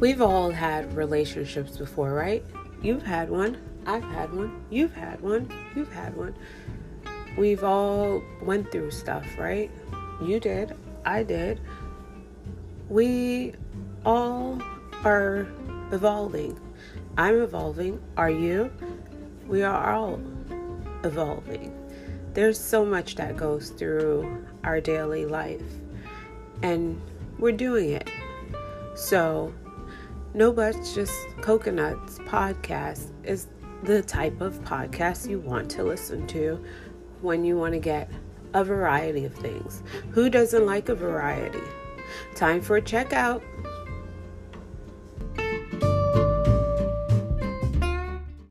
We've all had relationships before, right? You've had one. I've had one. You've had one. You've had one. We've all went through stuff, right? You did. I did. We all are evolving. I'm evolving. Are you? We are all evolving. There's so much that goes through our daily life, and we're doing it. So, No Butts Just Coconuts podcast is the type of podcast you want to listen to when you want to get a variety of things. Who doesn't like a variety? Time for a checkout.